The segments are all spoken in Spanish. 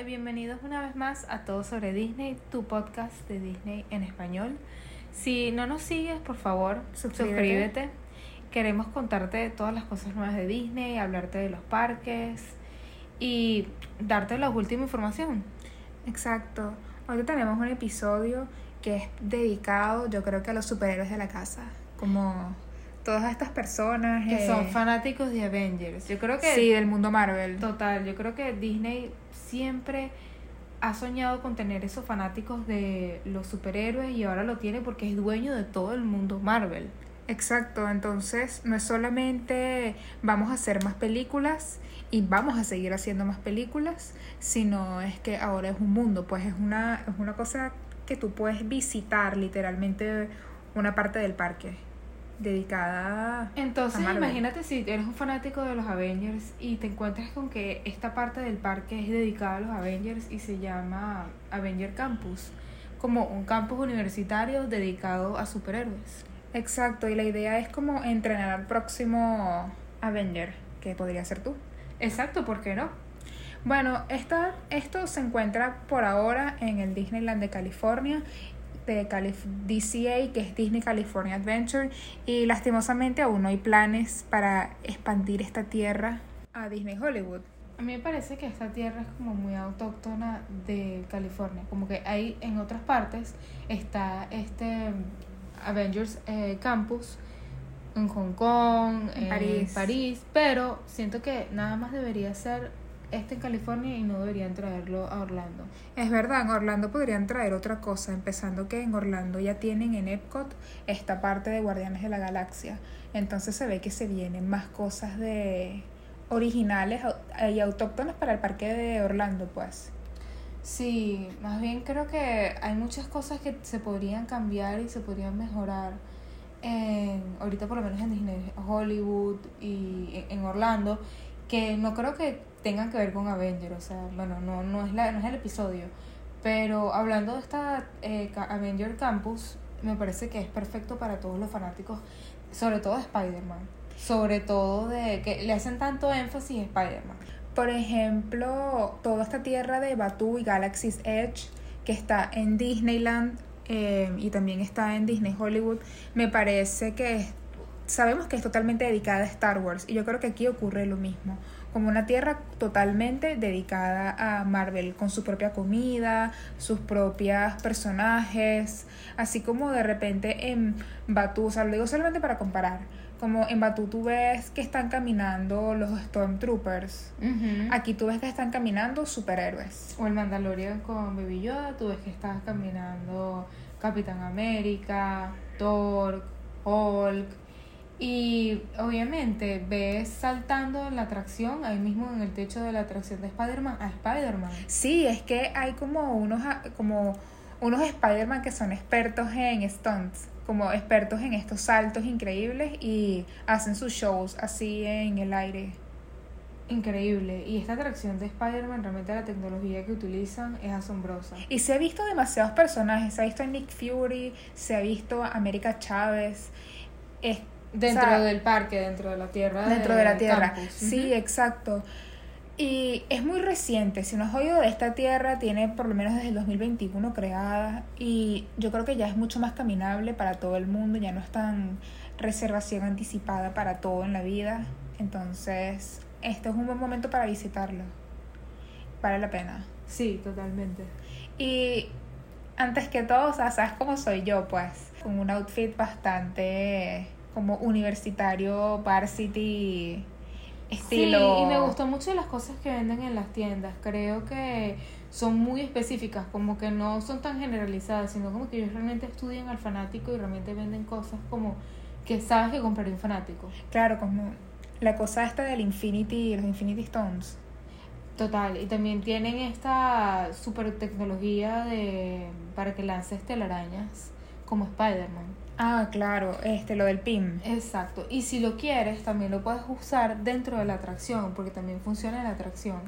y bienvenidos una vez más a Todo sobre Disney, tu podcast de Disney en español. Si no nos sigues, por favor, Suscríbete. suscríbete. Queremos contarte todas las cosas nuevas de Disney, hablarte de los parques y darte la última información. Exacto. Hoy tenemos un episodio que es dedicado, yo creo que a los superhéroes de la casa. Como todas estas personas Que eh, son fanáticos de Avengers. Yo creo que Sí, del mundo Marvel. Total, yo creo que Disney siempre ha soñado con tener esos fanáticos de los superhéroes y ahora lo tiene porque es dueño de todo el mundo Marvel. Exacto, entonces no es solamente vamos a hacer más películas y vamos a seguir haciendo más películas, sino es que ahora es un mundo, pues es una, es una cosa que tú puedes visitar literalmente una parte del parque dedicada Entonces, a imagínate si eres un fanático de los Avengers y te encuentras con que esta parte del parque es dedicada a los Avengers y se llama Avenger Campus, como un campus universitario dedicado a superhéroes. Exacto, y la idea es como entrenar al próximo Avenger, que podría ser tú. Exacto, ¿por qué no? Bueno, esta, esto se encuentra por ahora en el Disneyland de California, de Calif DCA, que es Disney California Adventure, y lastimosamente aún no hay planes para expandir esta tierra a Disney Hollywood. A mí me parece que esta tierra es como muy autóctona de California. Como que hay en otras partes está este Avengers eh, Campus en Hong Kong, En en París. París, pero siento que nada más debería ser este en California y no deberían traerlo a Orlando. Es verdad, en Orlando podrían traer otra cosa, empezando que en Orlando ya tienen en Epcot esta parte de Guardianes de la Galaxia. Entonces se ve que se vienen más cosas de originales y autóctonas para el parque de Orlando, pues. Sí, más bien creo que hay muchas cosas que se podrían cambiar y se podrían mejorar en, ahorita por lo menos en Disney Hollywood y en Orlando, que no creo que tengan que ver con Avenger, o sea, bueno, no, no, es, la, no es el episodio, pero hablando de esta eh, Avenger Campus, me parece que es perfecto para todos los fanáticos, sobre todo de Spider-Man, sobre todo de que le hacen tanto énfasis a Spider-Man. Por ejemplo, toda esta tierra de Batu y Galaxy's Edge, que está en Disneyland eh, y también está en Disney Hollywood, me parece que es- sabemos que es totalmente dedicada a Star Wars y yo creo que aquí ocurre lo mismo, como una tierra totalmente dedicada a Marvel, con su propia comida, sus propias personajes, así como de repente en Batu, o sea, lo digo solamente para comparar, como en Batu tú ves que están caminando los Stormtroopers. Aquí tú ves que están caminando superhéroes. O el Mandalorian con Baby Yoda, tú ves que estás caminando Capitán América, Thor, Hulk. Y obviamente ves saltando en la atracción, ahí mismo en el techo de la atracción de Spider-Man, a Spider-Man. Sí, es que hay como unos, como unos Spider-Man que son expertos en stunts, como expertos en estos saltos increíbles y hacen sus shows así en el aire. Increíble. Y esta atracción de Spider-Man, realmente la tecnología que utilizan es asombrosa. Y se ha visto demasiados personajes, se ha visto a Nick Fury, se ha visto a América Chávez. Es, Dentro o sea, del parque, dentro de la tierra. dentro de la tierra. campus. Sí, Ujú. exacto. Y es muy reciente, si no has oído de esta tierra, tiene por lo menos desde el 2021 creada y yo creo que ya es mucho más caminable para todo el mundo, ya no es tan reservación anticipada para todo en la vida. Entonces, este es un buen momento para visitarlo. Vale la pena. Sí, totalmente. Y antes que todo, o sea, sabes cómo soy yo, pues, con un outfit bastante como universitario, varsity estilo. Sí, y me gustó mucho las cosas que venden en las tiendas. Creo que son muy específicas, como que no son tan generalizadas, sino como que ellos realmente estudian al fanático y realmente venden cosas como que sabes que compraría un fanático. Claro, como la cosa esta del Infinity, los Infinity Stones. Total, y también tienen esta super tecnología de para que lances telarañas como Spider-Man. Ah, claro, este, lo del PIM. Exacto. Y si lo quieres, también lo puedes usar dentro de la atracción, porque también funciona la atracción.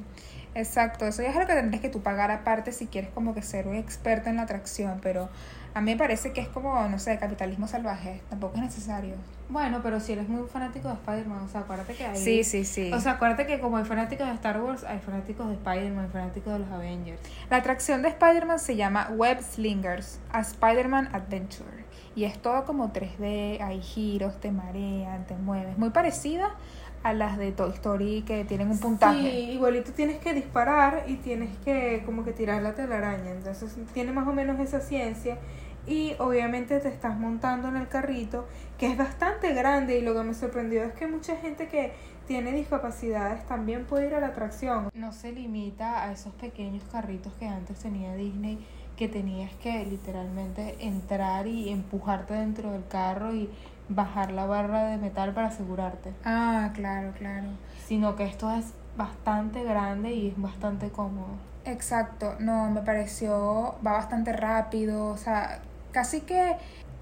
Exacto, eso ya es lo que tendrías que tú pagar aparte si quieres como que ser un experto en la atracción, pero a mí me parece que es como, no sé, capitalismo salvaje, tampoco es necesario. Bueno, pero si eres muy fanático de Spider-Man, o sea, acuérdate que hay... Sí, sí, sí. O sea, acuérdate que como hay fanáticos de Star Wars, hay fanáticos de Spider-Man, hay fanáticos de los Avengers. La atracción de Spider-Man se llama Web Slingers, a Spider-Man Adventure. Y es todo como 3D, hay giros, te marean, te mueves. Muy parecida a las de Toy Story que tienen un puntaje. Sí, igualito tienes que disparar y tienes que como que tirar la telaraña. Entonces tiene más o menos esa ciencia. Y obviamente te estás montando en el carrito, que es bastante grande. Y lo que me sorprendió es que mucha gente que tiene discapacidades también puede ir a la atracción. No se limita a esos pequeños carritos que antes tenía Disney, que tenías que literalmente entrar y empujarte dentro del carro y bajar la barra de metal para asegurarte. Ah, claro, claro. Sino que esto es bastante grande y es bastante cómodo. Exacto, no, me pareció, va bastante rápido, o sea, casi que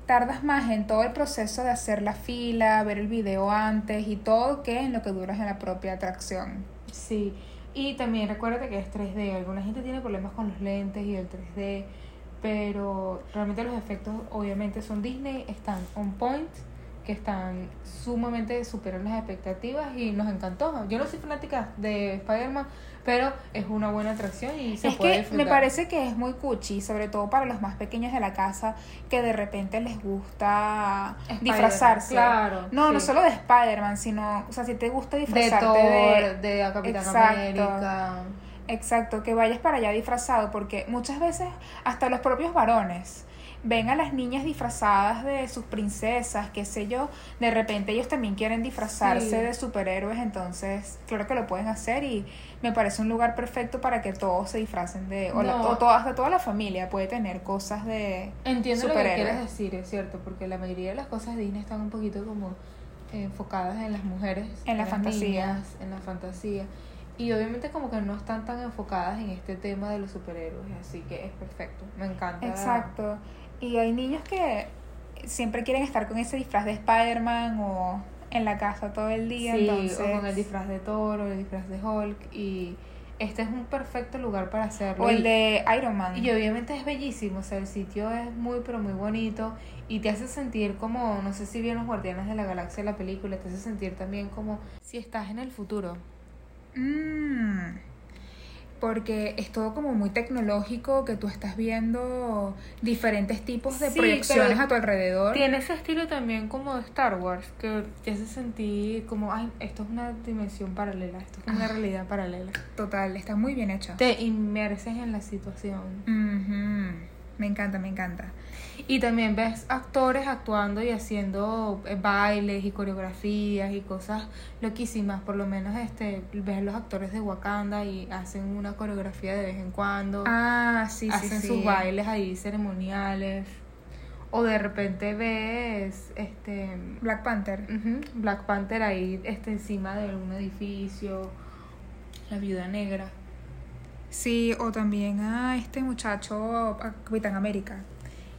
tardas más en todo el proceso de hacer la fila, ver el video antes y todo que en lo que duras en la propia atracción. Sí, y también recuérdate que es 3D. Alguna gente tiene problemas con los lentes y el 3D, pero realmente los efectos obviamente son Disney, están on point que están sumamente superan las expectativas y nos encantó. Yo no soy fanática de Spider-Man, pero es una buena atracción y se es puede que disfrutar. me parece que es muy cuchi, sobre todo para los más pequeños de la casa que de repente les gusta disfrazarse. claro, No, no solo de Spider-Man, sino, o sea, si te gusta de disfrazarte Thor, de, de, Capitán Exacto. América. Exacto, que vayas para allá disfrazado, porque muchas veces hasta los propios varones ven a las niñas disfrazadas de sus princesas, qué sé yo, de repente ellos también quieren disfrazarse Sí. de superhéroes, entonces claro que lo pueden hacer y me parece un lugar perfecto para que todos se disfracen de, o, la- No. o toda, hasta toda la familia puede tener cosas de Entiendo lo que superhéroes. quieres decir, es cierto, porque la mayoría de las cosas de Disney están un poquito como eh, enfocadas en las mujeres, En la las fantasía. niñas, en la fantasía. Y obviamente como que no están tan enfocadas en este tema de los superhéroes, así que es perfecto, me encanta. Exacto. Y hay niños que siempre quieren estar con ese disfraz de Spider-Man o en la casa todo el día, Sí, entonces o con el disfraz de Thor o el disfraz de Hulk y este es un perfecto lugar para hacerlo. o el de Iron Man. Y obviamente es bellísimo, o sea, el sitio es muy, pero muy bonito y te hace sentir como, no sé si bien los Guardianes de la Galaxia la película, te hace sentir también como si estás en el futuro. Mm, porque es todo como muy tecnológico, que tú estás viendo diferentes tipos de Sí, proyecciones a tu alrededor. Tiene ese estilo también como de Star Wars, que te hace sentir como, ay, esto es una dimensión paralela, esto es una Ah. realidad paralela. Total, está muy bien hecho. Te inmerses en la situación. Me encanta, me encanta. Y también ves actores actuando y haciendo eh, bailes y coreografías y cosas loquísimas. Por lo menos este ves los actores de Wakanda y hacen una coreografía de vez en cuando. Ah, sí, sí, hacen sí. sus bailes ahí ceremoniales. O de repente ves este Black Panther. Black Panther ahí este, encima de un edificio. La viuda negra. Sí, o también a este muchacho, a Capitán América.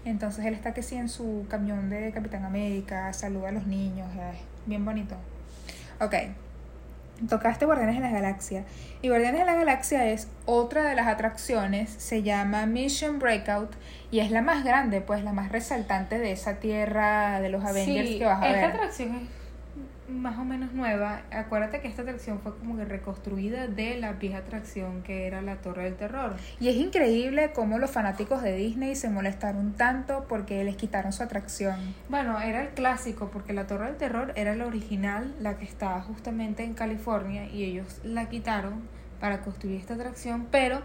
Entonces él está que sí en su camión de Capitán América, saluda a los niños, es bien bonito. Ok, tocaste Guardianes de la Galaxia. Y Guardianes de la Galaxia es otra de las atracciones, se llama Mission Breakout y es la más grande, pues la más resaltante de esa tierra de los Avengers Sí, que vas a esta ver. atracción es más o menos nueva. Acuérdate que esta atracción fue como que reconstruida de la vieja atracción que era la Torre del Terror. Y es increíble cómo los fanáticos de Disney se molestaron tanto porque les quitaron su atracción. Bueno, era el clásico porque la Torre del Terror era la original, la que estaba justamente en California y ellos la quitaron para construir esta atracción, pero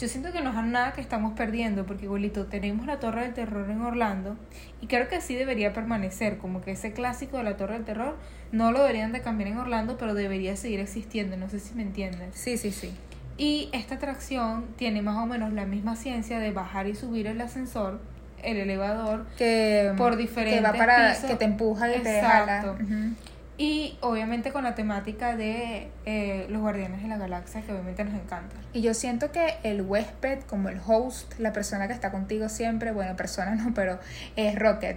yo siento que no es nada que estamos perdiendo porque igualito tenemos la Torre del Terror en Orlando y creo que así debería permanecer, como que ese clásico de la Torre del Terror no lo deberían de cambiar en Orlando, pero debería seguir existiendo, no sé si me entiendes. Sí, sí, sí. Y esta atracción tiene más o menos la misma ciencia de bajar y subir el ascensor, el elevador, Que, Por que diferentes va para pisos. que te empuja y te Exacto. jala. Ujú. Y obviamente con la temática de eh, los guardianes de la galaxia, que obviamente nos encanta. Y yo siento que el huésped, como el host, la persona que está contigo siempre, bueno, persona no, pero es Rocket.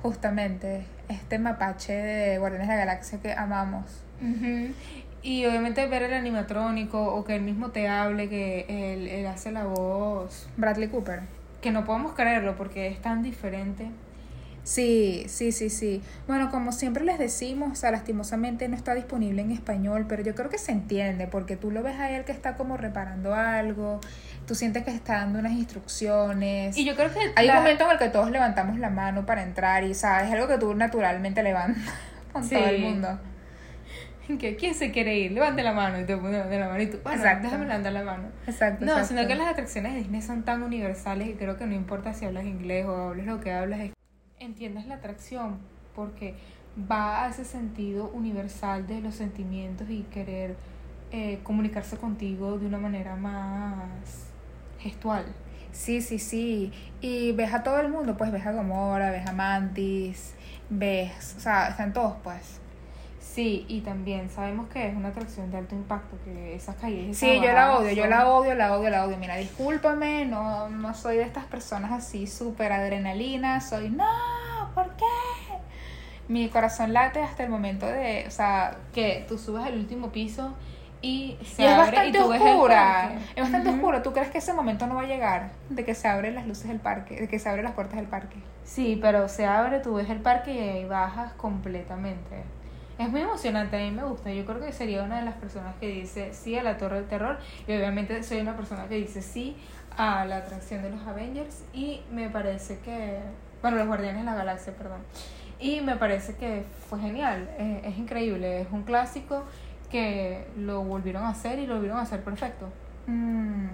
Justamente, este mapache de Guardianes de la Galaxia que amamos. Y obviamente ver el animatrónico o que él mismo te hable, que él, él hace la voz, Bradley Cooper. que no podemos creerlo porque es tan diferente. Sí, sí, sí, sí. Bueno, como siempre les decimos, o sea, lastimosamente no está disponible en español, pero yo creo que se entiende, porque tú lo ves a él que está como reparando algo, tú sientes que está dando unas instrucciones. Y yo creo que Hay la- un momento en el que todos levantamos la mano para entrar y, ¿sabes? Es algo que tú naturalmente levantas con Sí. todo el mundo. que ¿Quién se quiere ir? Levante la mano y te pone la mano y tú, bueno, Exacto. déjame levantar la mano. Exacto. No, exacto. sino que las atracciones de Disney son tan universales y creo que no importa si hablas inglés o hables lo que hablas, es- entiendas la atracción porque va a ese sentido universal de los sentimientos y querer eh, comunicarse contigo de una manera más gestual. Sí, sí, sí. Y ves a todo el mundo, pues ves a Gomora, ves a Mantis, ves, o sea, están todos, pues. Sí, y también sabemos que es una atracción de alto impacto, que esas calles... Sí, yo la odio, yo la odio, la odio, la odio. Mira, discúlpame, no, no soy de estas personas así súper adrenalina, soy, no, ¿por qué? Mi corazón late hasta el momento de, o sea, Que tú subes al último piso y se y es abre bastante y tú ves el oscura, es bastante Ujú. oscuro. ¿Tú crees que ese momento no va a llegar? De que se abren las luces del parque, de que se abren las puertas del parque. Sí, pero se abre, tú ves el parque y ahí bajas completamente. Es muy emocionante, a mí me gusta. Yo creo que sería una de las personas que dice sí a la Torre del Terror. Y obviamente soy una persona que dice sí a la atracción de los Avengers. Y me parece que. Bueno, los Guardianes de la Galaxia, perdón. Y me parece que fue genial. eh, es increíble. Es un clásico que lo volvieron a hacer y lo volvieron a hacer perfecto. Mm.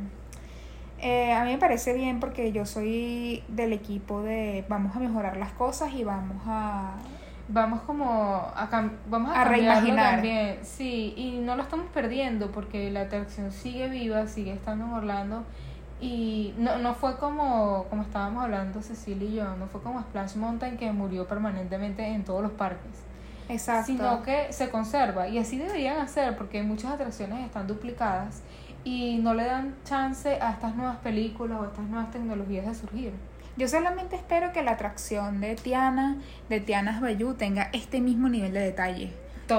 Eh, a mí me parece bien porque yo soy del equipo de vamos a mejorar las cosas y vamos a... Vamos como a, cam- vamos a, A reimaginar. también. Sí, y no lo estamos perdiendo porque la atracción sigue viva, sigue estando en Orlando. Y no, no fue como, como estábamos hablando Cecilia y yo, no fue como Splash Mountain que murió permanentemente en todos los parques. Exacto. Sino que se conserva. Y así deberían hacer porque muchas atracciones están duplicadas y no le dan chance a estas nuevas películas o a estas nuevas tecnologías de surgir. Yo solamente espero que la atracción de Tiana, de Tiana's Bayou, tenga este mismo nivel de detalle.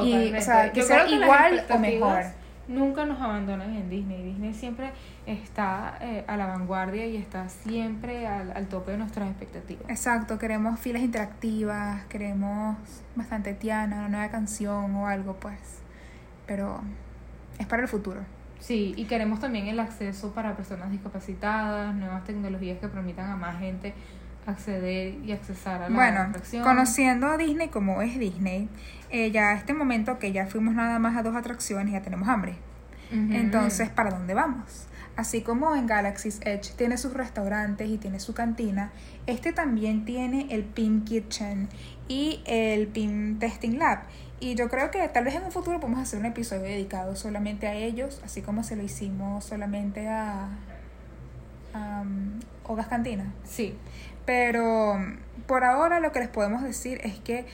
Y, o sea, que Yo sea creo igual o mejor. Nunca nos abandonan en Disney. Disney siempre está eh, a la vanguardia y está siempre al, al tope de nuestras expectativas. Exacto, queremos filas interactivas, queremos bastante Tiana, una nueva canción o algo, pues. Pero es para el futuro. Sí, y queremos también el acceso para personas discapacitadas, nuevas tecnologías que permitan a más gente acceder y accesar a la Bueno, atracción. conociendo a Disney como es Disney, eh, ya a este momento que ya fuimos nada más a dos atracciones, ya tenemos hambre. Entonces, ¿para dónde vamos? Así como en Galaxy's Edge tiene sus restaurantes y tiene su cantina, este también tiene el PIM Kitchen y el PIM Testing Lab. Y yo creo que tal vez en un futuro podemos hacer un episodio dedicado solamente a ellos, así como se lo hicimos solamente a, a um, Hogas Cantina. Sí, Pero por ahora lo que les podemos decir es que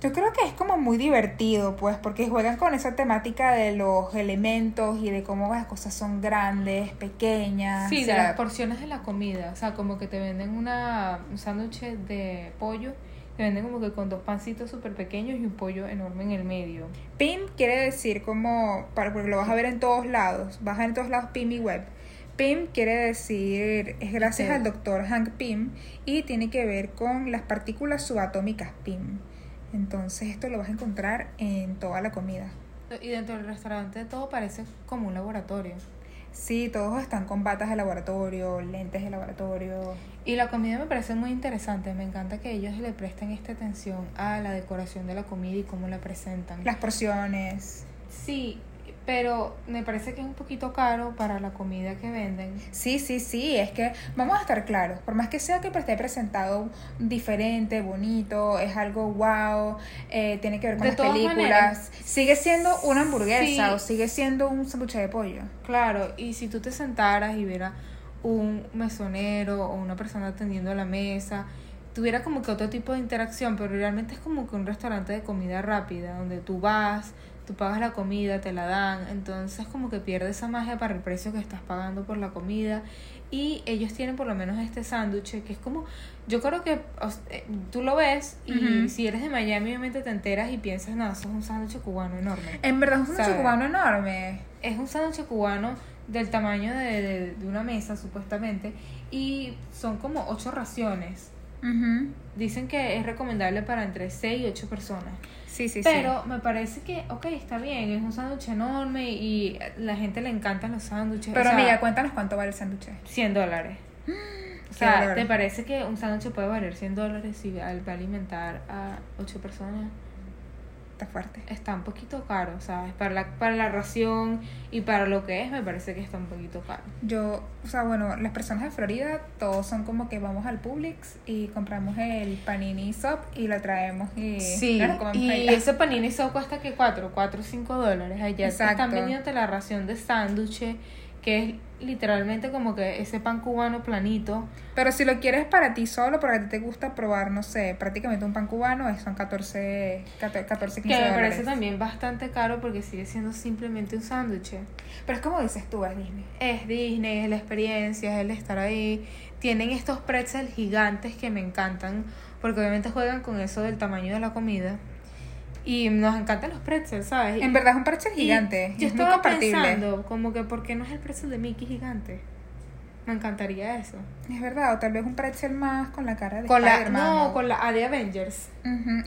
yo creo que es como muy divertido, pues, porque juegan con esa temática de los elementos y de cómo las cosas son grandes, pequeñas. sí, o de las porciones de la comida. O sea, como que te venden una, un sándwich de pollo, te venden como que con dos pancitos súper pequeños y un pollo enorme en el medio. PIM quiere decir como, para, porque lo vas a ver en todos lados, vas a ver en todos lados PIM y web. PIM quiere decir, es gracias al doctor Hank Pym y tiene que ver con las partículas subatómicas PIM. Entonces esto lo vas a encontrar en toda la comida. Y dentro del restaurante todo parece como un laboratorio. Sí, todos están con batas de laboratorio, lentes de laboratorio. Y la comida me parece muy interesante. Me encanta que ellos le presten esta atención a la decoración de la comida y cómo la presentan. Las porciones. Sí, pero me parece que es un poquito caro para la comida que venden. Sí, sí, sí, es que vamos a estar claros, por más que sea que esté presentado diferente, bonito, es algo wow, eh, tiene que ver con De las películas, maneras, sigue siendo una hamburguesa sí. o sigue siendo un sándwich de pollo. Claro, y si tú te sentaras y vieras un mesonero o una persona atendiendo la mesa, tuviera como que otro tipo de interacción, pero realmente es como que un restaurante de comida rápida, donde tú vas, tú pagas la comida, te la dan, entonces como que pierde esa magia para el precio que estás pagando por la comida y ellos tienen por lo menos este sándwich que es como, yo creo que eh, tú lo ves y si eres de Miami obviamente te enteras y piensas, no, eso es un sándwich cubano enorme. En verdad es un sándwich cubano enorme. Es un sándwich cubano del tamaño de, de, una mesa supuestamente y son como ocho raciones. Dicen que es recomendable para entre 6 y 8 personas. Sí, sí, Pero me parece que, ok, está bien, es un sándwich enorme y la gente le encantan los sándwiches. Pero amiga, cuéntanos cuánto vale el sándwich. 100 dólares. O sea, ¿te parece que un sándwich puede valer 100 dólares si va a alimentar a 8 personas? Está fuerte. Está un poquito caro, sea, para la, para la ración y para lo que es, me parece que está un poquito caro. Yo, o sea, bueno, las personas de Florida, todos son como que vamos al Publix y compramos el panini soap y lo traemos y... Sí, y ese panini soap cuesta que 4, 4 o 5 dólares. Allá están vendiendo la ración de sándwiches que es literalmente como que ese pan cubano planito. Pero si lo quieres para ti solo, porque a ti te gusta probar, no sé, prácticamente un pan cubano, son 14, 14 15 Que me parece también bastante caro porque sigue siendo simplemente un sándwich. Pero es como dices tú, es Disney. Es Disney, es la experiencia, es el estar ahí. Tienen estos pretzels gigantes que me encantan porque obviamente juegan con eso del tamaño de la comida. Y nos encantan los pretzels, ¿sabes? En verdad es un pretzel gigante. yo estaba pensando, como que, ¿por qué no es el pretzel de Mickey gigante? Me encantaría eso. Es verdad, o tal vez un pretzel más con la cara de con la No, con la A de Avengers.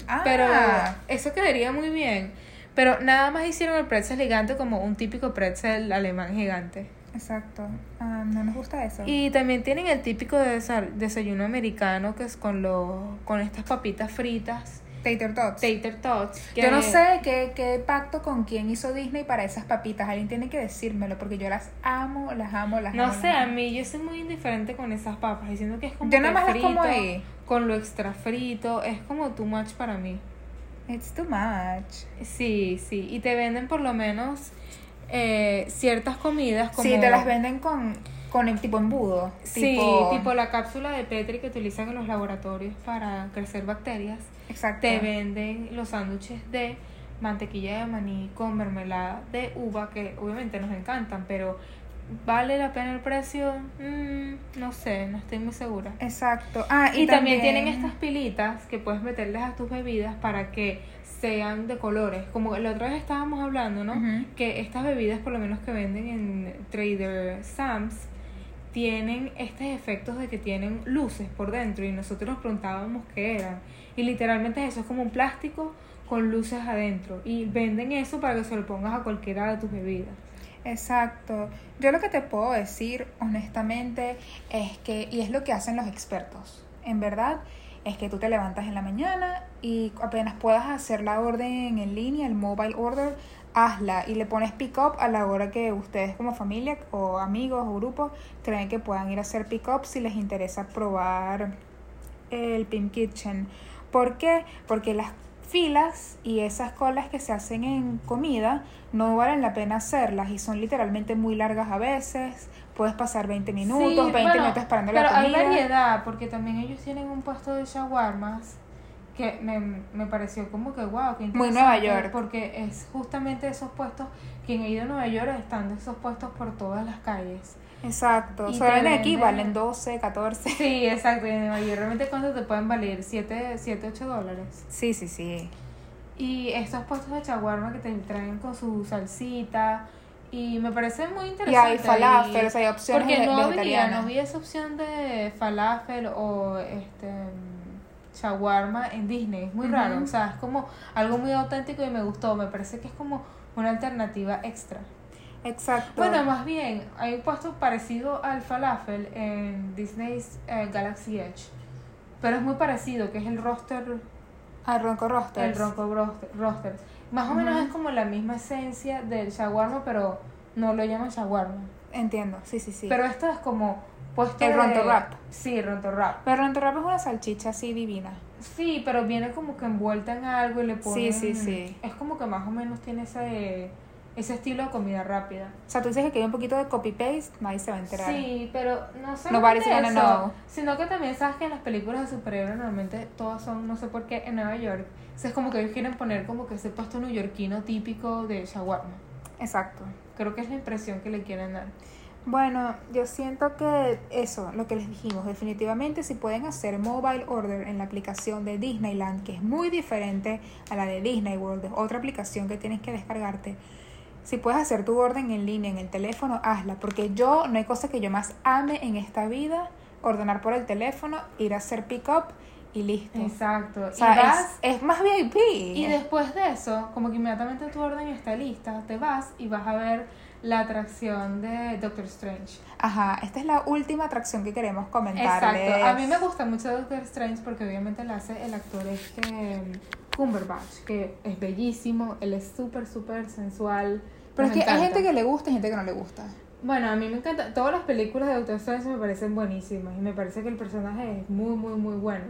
ah. Pero eso quedaría muy bien. Pero nada más hicieron el pretzel gigante como un típico pretzel alemán gigante. Exacto. Ah, no nos gusta eso. Y también tienen el típico desayuno americano que es con, lo, con estas papitas fritas Tater Tots. Tater Tots. Yo no sé qué, qué pacto con quién hizo Disney para esas papitas. Alguien tiene que decírmelo porque yo las amo, las amo, las no amo. No sé, a mí yo soy muy indiferente con esas papas. Diciendo que es como. Yo nada más las como ahí. Con lo extra frito. Es como too much para mí. It's too much. Sí, sí. Y te venden por lo menos eh, ciertas comidas como. Sí, te las venden con con el tipo embudo. Sí, tipo... la cápsula de Petri que utilizan en los laboratorios para crecer bacterias. Exacto. Te venden los sándwiches de mantequilla de maní con mermelada de uva, que obviamente nos encantan, pero ¿vale la pena el precio? Mm, no sé, no estoy muy segura. Exacto. Ah, y, también... tienen estas pilitas que puedes meterles a tus bebidas para que sean de colores. Como la otra vez estábamos hablando, ¿no? Que estas bebidas, por lo menos que venden en Trader Sam's, tienen estos efectos de que tienen luces por dentro y nosotros nos preguntábamos qué eran. Y literalmente eso es como un plástico con luces adentro y venden eso para que se lo pongas a cualquiera de tus bebidas. Exacto. Yo lo que te puedo decir honestamente es que, y es lo que hacen los expertos, en verdad, es que tú te levantas en la mañana y apenas puedas hacer la orden en línea, el mobile order, hazla y le pones pick up a la hora que ustedes como familia o amigos o grupos creen que puedan ir a hacer pick up si les interesa probar el Pim Kitchen. ¿Por qué? Porque las filas y esas colas que se hacen en comida no valen la pena hacerlas y son literalmente muy largas a veces. Puedes pasar 20 minutos, 20 minutos esperando la comida. Pero hay variedad porque también ellos tienen un puesto de shawarmas que me, me pareció como que wow, que Muy Nueva York. Porque es justamente esos puestos, quien ha ido a Nueva York están esos puestos por todas las calles. Exacto, y Solo aquí valen 12, 14. Sí, exacto, y en Nueva York realmente cuánto te pueden valer, 7, 7 8 dólares. Sí, sí, sí. Y estos puestos de chaguarma que te traen con su salsita, y me parece muy interesante. Y hay falafel, o sea, hay opciones Porque no había, no había esa opción de falafel o este shawarma en Disney. Es muy raro. O sea, es como algo muy auténtico y me gustó. Me parece que es como una alternativa extra. Exacto. Bueno, más bien, hay un puesto parecido al falafel en Disney's eh, Galaxy Edge. Pero es muy parecido, que es el roster. Al ah, ronco roster. El ronco roster. Más o menos es como la misma esencia del shawarma, pero no lo llaman shawarma. Entiendo, sí, sí, sí. Pero esto es como el ronto rap. Sí, ronto rap. Pero ronto rap es una salchicha así divina. Sí, pero viene como que envuelta en algo y le ponen... Sí, sí, sí. Es como que más o menos tiene ese, ese estilo de comida rápida. O sea, tú dices que hay un poquito de copy-paste, nadie se va a enterar. Sí, pero no sé. Nobody's gonna know. Sino que también sabes que en las películas de superhéroes normalmente todas son, no sé por qué, en Nueva York. O sea, es como que ellos quieren poner como que ese puesto neoyorquino típico de shawarma. Exacto. Creo que es la impresión que le quieren dar. Bueno, yo siento que eso, lo que les dijimos, definitivamente si pueden hacer mobile order en la aplicación de Disneyland, que es muy diferente a la de Disney World, es otra aplicación que tienes que descargarte. Si puedes hacer tu orden en línea en el teléfono, hazla, porque yo no hay cosa que yo más ame en esta vida, ordenar por el teléfono, ir a hacer pick up y listo. Exacto. O sea, y vas, es, es más VIP. y después de eso, como que inmediatamente tu orden está lista, te vas y vas a ver la atracción de Doctor Strange. Ajá, esta es la última atracción que queremos comentarles. Exacto. A mí me gusta mucho Doctor Strange porque obviamente la hace el actor este Cumberbatch, que es bellísimo, él es súper, súper sensual. Pero es Me que hay encanta. gente que le gusta y gente que no le gusta. Bueno, a mí me encanta. Todas las películas de Doctor Strange me parecen buenísimas y me parece que el personaje es muy, muy, muy bueno.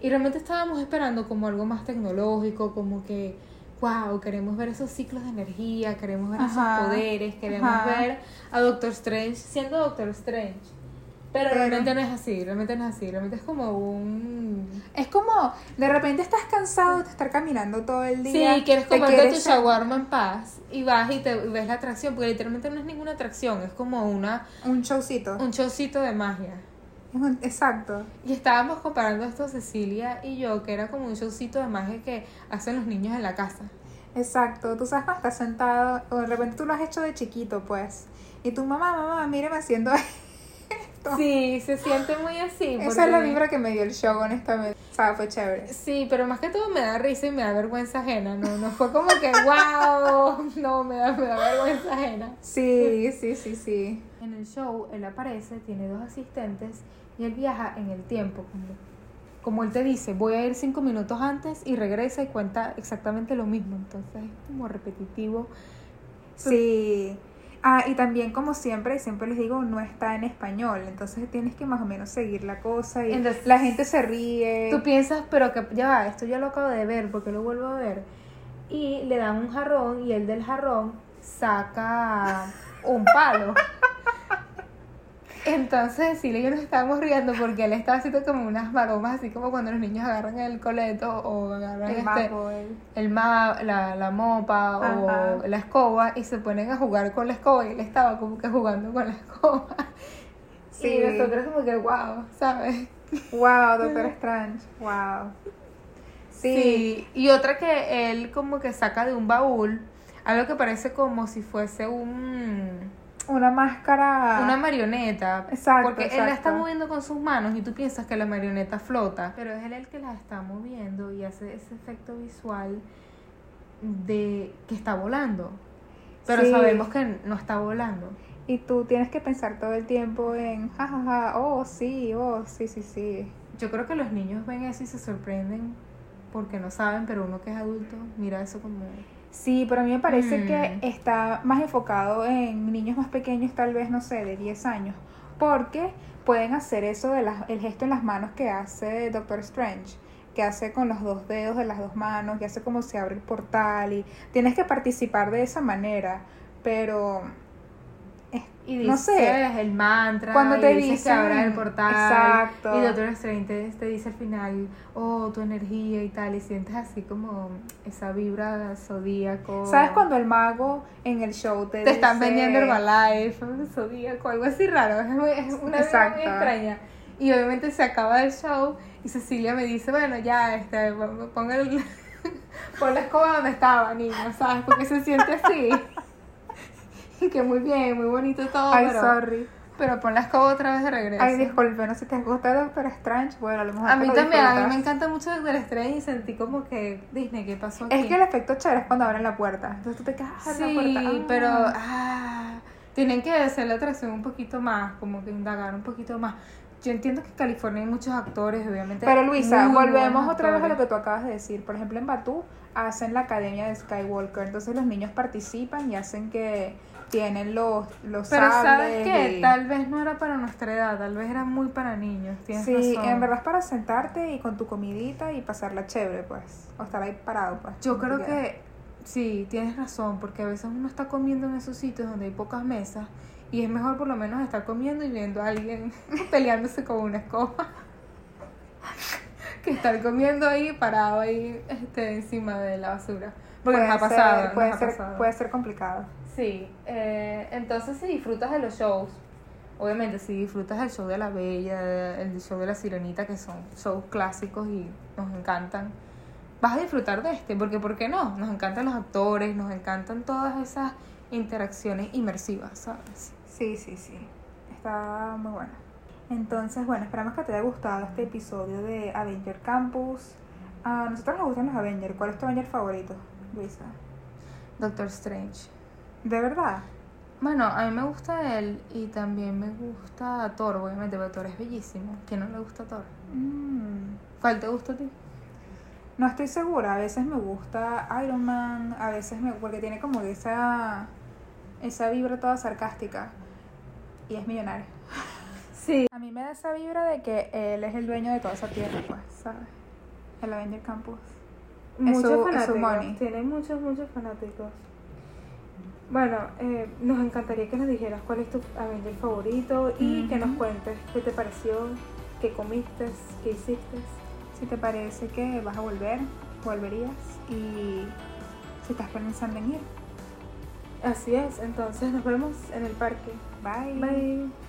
Y realmente estábamos esperando como algo más tecnológico, como que, wow, queremos ver esos ciclos de energía, queremos ver Ajá, esos poderes, queremos ajá. ver a Doctor Strange siendo Doctor Strange. Pero, Pero- realmente no es así, realmente no es así, realmente es como un... Es como, de repente estás cansado de estar caminando todo el día. Sí, quieres te comerte tu quieres- shawarma en paz y vas y te y ves la atracción, porque literalmente no es ninguna atracción, es como una Un showcito. un showcito de magia. Exacto. Y estábamos comparando esto Cecilia y yo, que era como un showcito de magia que hacen los niños en la casa. Exacto. Tú sabes cuando estás sentado, o de repente tú lo has hecho de chiquito, pues. Y tu mamá, mamá, míreme haciendo esto. Sí, se siente muy así. Esa es la vibra que me dio el show, honestamente. O sea, fue chévere. Sí, pero más que todo me da risa y me da vergüenza ajena. No, no fue como que, wow, no, me da, me da vergüenza ajena. Sí, sí, sí, sí. En el show, él aparece, tiene dos asistentes y él viaja en el tiempo. Como, como él te dice, voy a ir cinco minutos antes y regresa y cuenta exactamente lo mismo. Entonces es como repetitivo. Sí. Ah, y también como siempre, siempre les digo, no está en español, entonces tienes que más o menos seguir la cosa y Entonces- la gente se ríe. Tú piensas, pero que ya va, esto ya lo acabo de ver, porque lo vuelvo a ver. Y le dan un jarrón y el del jarrón saca un palo. Entonces, sí, yo nos estábamos riendo porque él estaba haciendo como unas maromas, así como cuando los niños agarran el coleto o agarran el este, mapo, el- el ma, la, la mopa o la escoba y se ponen a jugar con la escoba y él estaba como que jugando con la escoba. Sí. Y nosotros como que, wow, ¿sabes? Wow, Doctor Strange. Wow. Sí. Sí, y otra que él como que saca de un baúl, algo que parece como si fuese un Una máscara. una marioneta. Exacto, Porque él la está moviendo con sus manos y tú piensas que la marioneta flota. Pero es él el que la está moviendo y hace ese efecto visual de que está volando. Pero Sí. sabemos que no está volando. Y tú tienes que pensar todo el tiempo en, jajaja, oh, sí, oh, sí, sí, sí. Yo creo que los niños ven eso y se sorprenden porque no saben, pero uno que es adulto mira eso como... Sí, pero a mí me parece Mm. que está más enfocado en niños más pequeños, tal vez, no sé, de 10 años. Porque pueden hacer eso de las, el gesto en las manos que hace Doctor Strange. Que hace con los dos dedos de las dos manos, que hace como se abre el portal. Y tienes que participar de esa manera. Pero. Y dices no sé. el mantra, Cuando y te dices que abra el portal. Exacto. Y Doctor Strange te, te dice al final, oh, tu energía y tal. Y sientes así como esa vibra zodíaco. ¿Sabes cuando el mago en el show te, te están vendiendo Herbalife, zodíaco, algo así raro? Es, una vibra muy extraña. Y obviamente se acaba el show y Cecilia me dice, bueno, ya, este, pon el... Pon la escoba donde estaba, niño, ¿sabes? Porque se siente así. Y que muy bien, muy bonito todo, Ay, pero, sorry. pero pon la escoba otra vez de regreso. Ay, disculpe, no sé si te gusta Doctor Strange. Bueno, a lo mejor a mí también, a mí me encanta mucho Doctor Strange y sentí como que Disney, ¿qué pasó aquí? Es que el efecto chévere es cuando abren la puerta. Entonces tú te quedas ah, la Sí, puerta. ah. pero ah, tienen que hacer la atracción un poquito más, como que indagar un poquito más. Yo entiendo que en California hay muchos actores, obviamente. Pero Luisa, volvemos otra vez a lo que tú acabas de decir. Por ejemplo, en Batú hacen la academia de Skywalker. Entonces los niños participan y hacen que tienen los, los Pero sables. ¿sabes qué? y- Tal vez no era para nuestra edad, tal vez era muy para niños. Tienes Sí, razón. en verdad es para sentarte y con tu comidita y pasarla chévere, pues. O estar ahí parado, pues. Yo creo que Sí, tienes razón, porque a veces uno está comiendo en esos sitios donde hay pocas mesas y es mejor por lo menos estar comiendo y viendo a alguien peleándose con una escoba que estar comiendo ahí parado ahí este, encima de la basura. Porque nos ha Puede pasado. ser- nos puede, ha ser, pasado. puede ser complicado. Sí, eh, entonces si disfrutas de los shows, obviamente si disfrutas del show de la Bella, el show de la Sirenita, que son shows clásicos y nos encantan, vas a disfrutar de este, porque ¿por qué no? Nos encantan los actores, nos encantan todas esas interacciones inmersivas, ¿sabes? Sí, sí, sí. Está muy bueno. Entonces, bueno, esperamos que te haya gustado este episodio de Avenger Campus. A nosotros nos gustan los Avengers. ¿Cuál es tu Avenger favorito, Luisa? Doctor Strange. ¿De verdad? Bueno, a mí me gusta él y también me gusta Thor, obviamente, porque Thor es bellísimo. ¿Quién no le gusta Thor? Mm, ¿Cuál te gusta a ti? No estoy segura. A veces me gusta Iron Man, a veces me... Porque tiene como esa... Esa vibra toda sarcástica. Y es millonario. Sí. A mí me da esa vibra de que él es el dueño de toda esa tierra, pues, ¿sabes? El Avenger Campus. Muchos su- es su fanáticos. money. Tiene muchos, muchos fanáticos. Bueno, eh, nos encantaría que nos dijeras cuál es tu Avenger favorito y que nos cuentes qué te pareció, qué comiste, qué hiciste. Si te parece que vas a volver, volverías. Y si estás pensando en ir, Así es, entonces nos vemos en el parque. bye. Bye.